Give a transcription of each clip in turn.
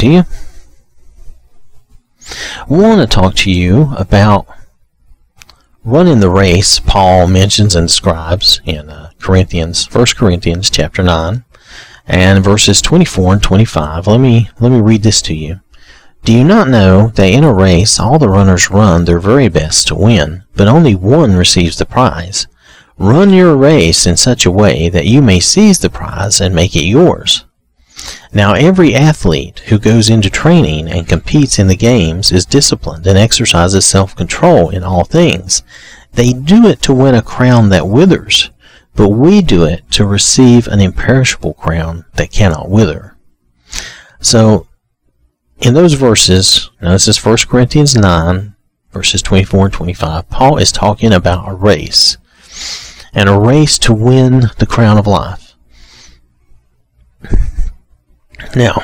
to you. Want to talk to you about running the race Paul mentions and describes in uh, Corinthians, 1 Corinthians chapter 9 and verses 24 and 25. Let me let me read this to you. Do you not know that in a race all the runners run their very best to win, but only one receives the prize? Run your race in such a way that you may seize the prize and make it yours. Now every athlete who goes into training and competes in the games is disciplined and exercises self-control in all things. They do it to win a crown that withers, but we do it to receive an imperishable crown that cannot wither. So in those verses, now this is 1 Corinthians 9, verses 24 and 25, Paul is talking about a race, and a race to win the crown of life. Now,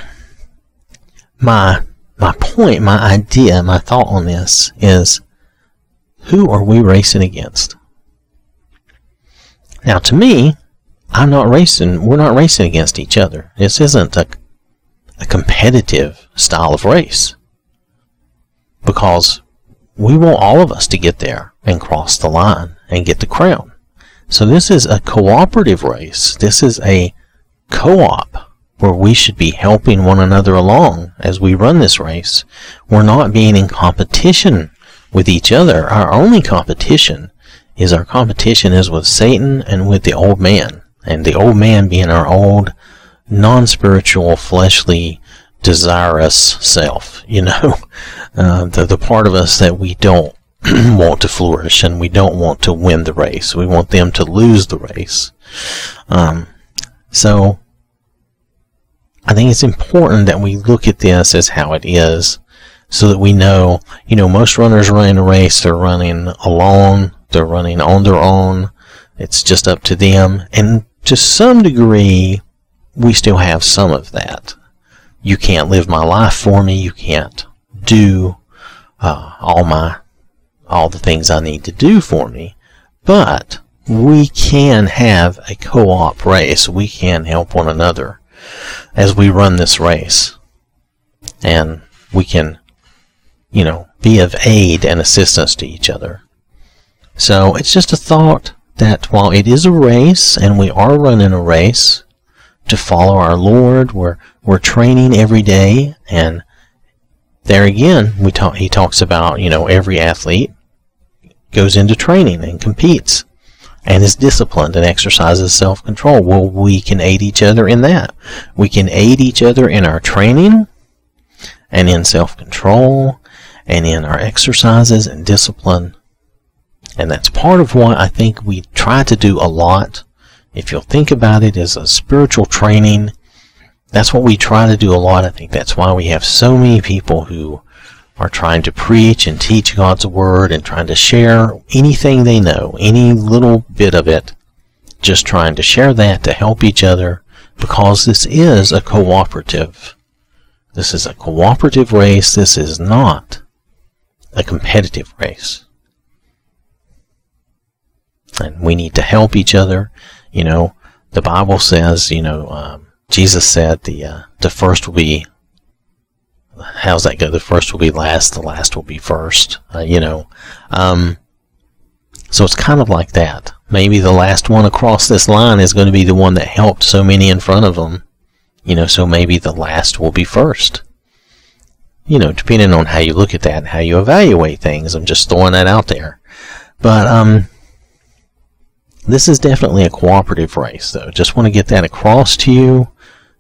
my my point, my idea, my thought on this is who are we racing against? Now, to me, I'm not racing, we're not racing against each other. This isn't a a competitive style of race because we want all of us to get there and cross the line and get the crown. So this is a cooperative race. This is a co-op where we should be helping one another along as we run this race. We're not being in competition with each other. Our only competition is our competition is with Satan and with the old man. And the old man being our old non-spiritual, fleshly, desirous self. You know, uh, the the part of us that we don't want to flourish and we don't want to win the race. We want them to lose the race. Um, so I think it's important that we look at this as how it is, so that we know. You know, most runners running a race, they're running alone. They're running on their own. It's just up to them, and to some degree, we still have some of that. You can't live my life for me. You can't do uh, all my all the things I need to do for me. But we can have a co-op race. We can help one another as we run this race, and we can, you know, be of aid and assistance to each other. So it's just a thought that while it is a race and we are running a race, to follow our Lord. We're we're training every day, and there again, we talk. He talks about you know every athlete goes into training and competes, and is disciplined and exercises self control. Well, we can aid each other in that. We can aid each other in our training, and in self control, and in our exercises and discipline. And that's part of what I think we try to do a lot if you'll think about it as a spiritual training, that's what we try to do a lot. I think that's why we have so many people who are trying to preach and teach God's Word and trying to share anything they know, any little bit of it, just trying to share that to help each other because this is a cooperative. This is a cooperative race. This is not a competitive race. And we need to help each other you know, the Bible says, you know, um, Jesus said the uh, the first will be. How's that go? The first will be last. The last will be first. Uh, you know, um, so it's kind of like that. Maybe the last one across this line is going to be the one that helped so many in front of them. You know, so maybe the last will be first. You know, depending on how you look at that and how you evaluate things. I'm just throwing that out there. But um, this is definitely a cooperative race, though. Just want to get that across to you.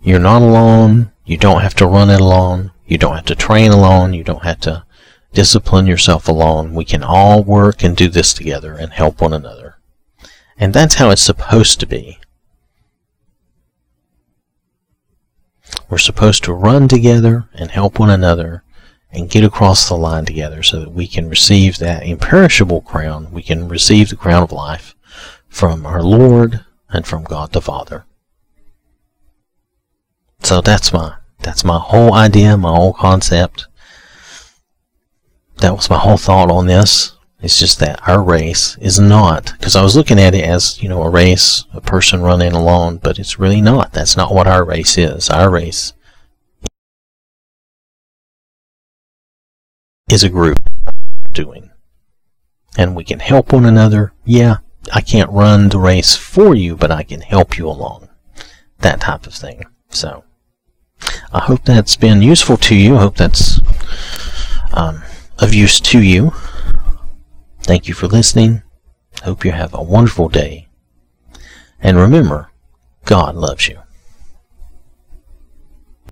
You're not alone. You don't have to run it alone. You don't have to train alone. You don't have to discipline yourself alone. We can all work and do this together and help one another. And that's how it's supposed to be. We're supposed to run together and help one another and get across the line together so that we can receive that imperishable crown. We can receive the crown of life from our Lord and from God the Father. So that's my that's my whole idea, my whole concept. That was my whole thought on this. It's just that our race is not, because I was looking at it as, you know, a race, a person running alone, but it's really not. That's not what our race is. Our race is a group doing. And we can help one another. Yeah, I can't run the race for you, but I can help you along. That type of thing. So, I hope that's been useful to you. I hope that's um, of use to you. Thank you for listening. Hope you have a wonderful day. And remember, God loves you.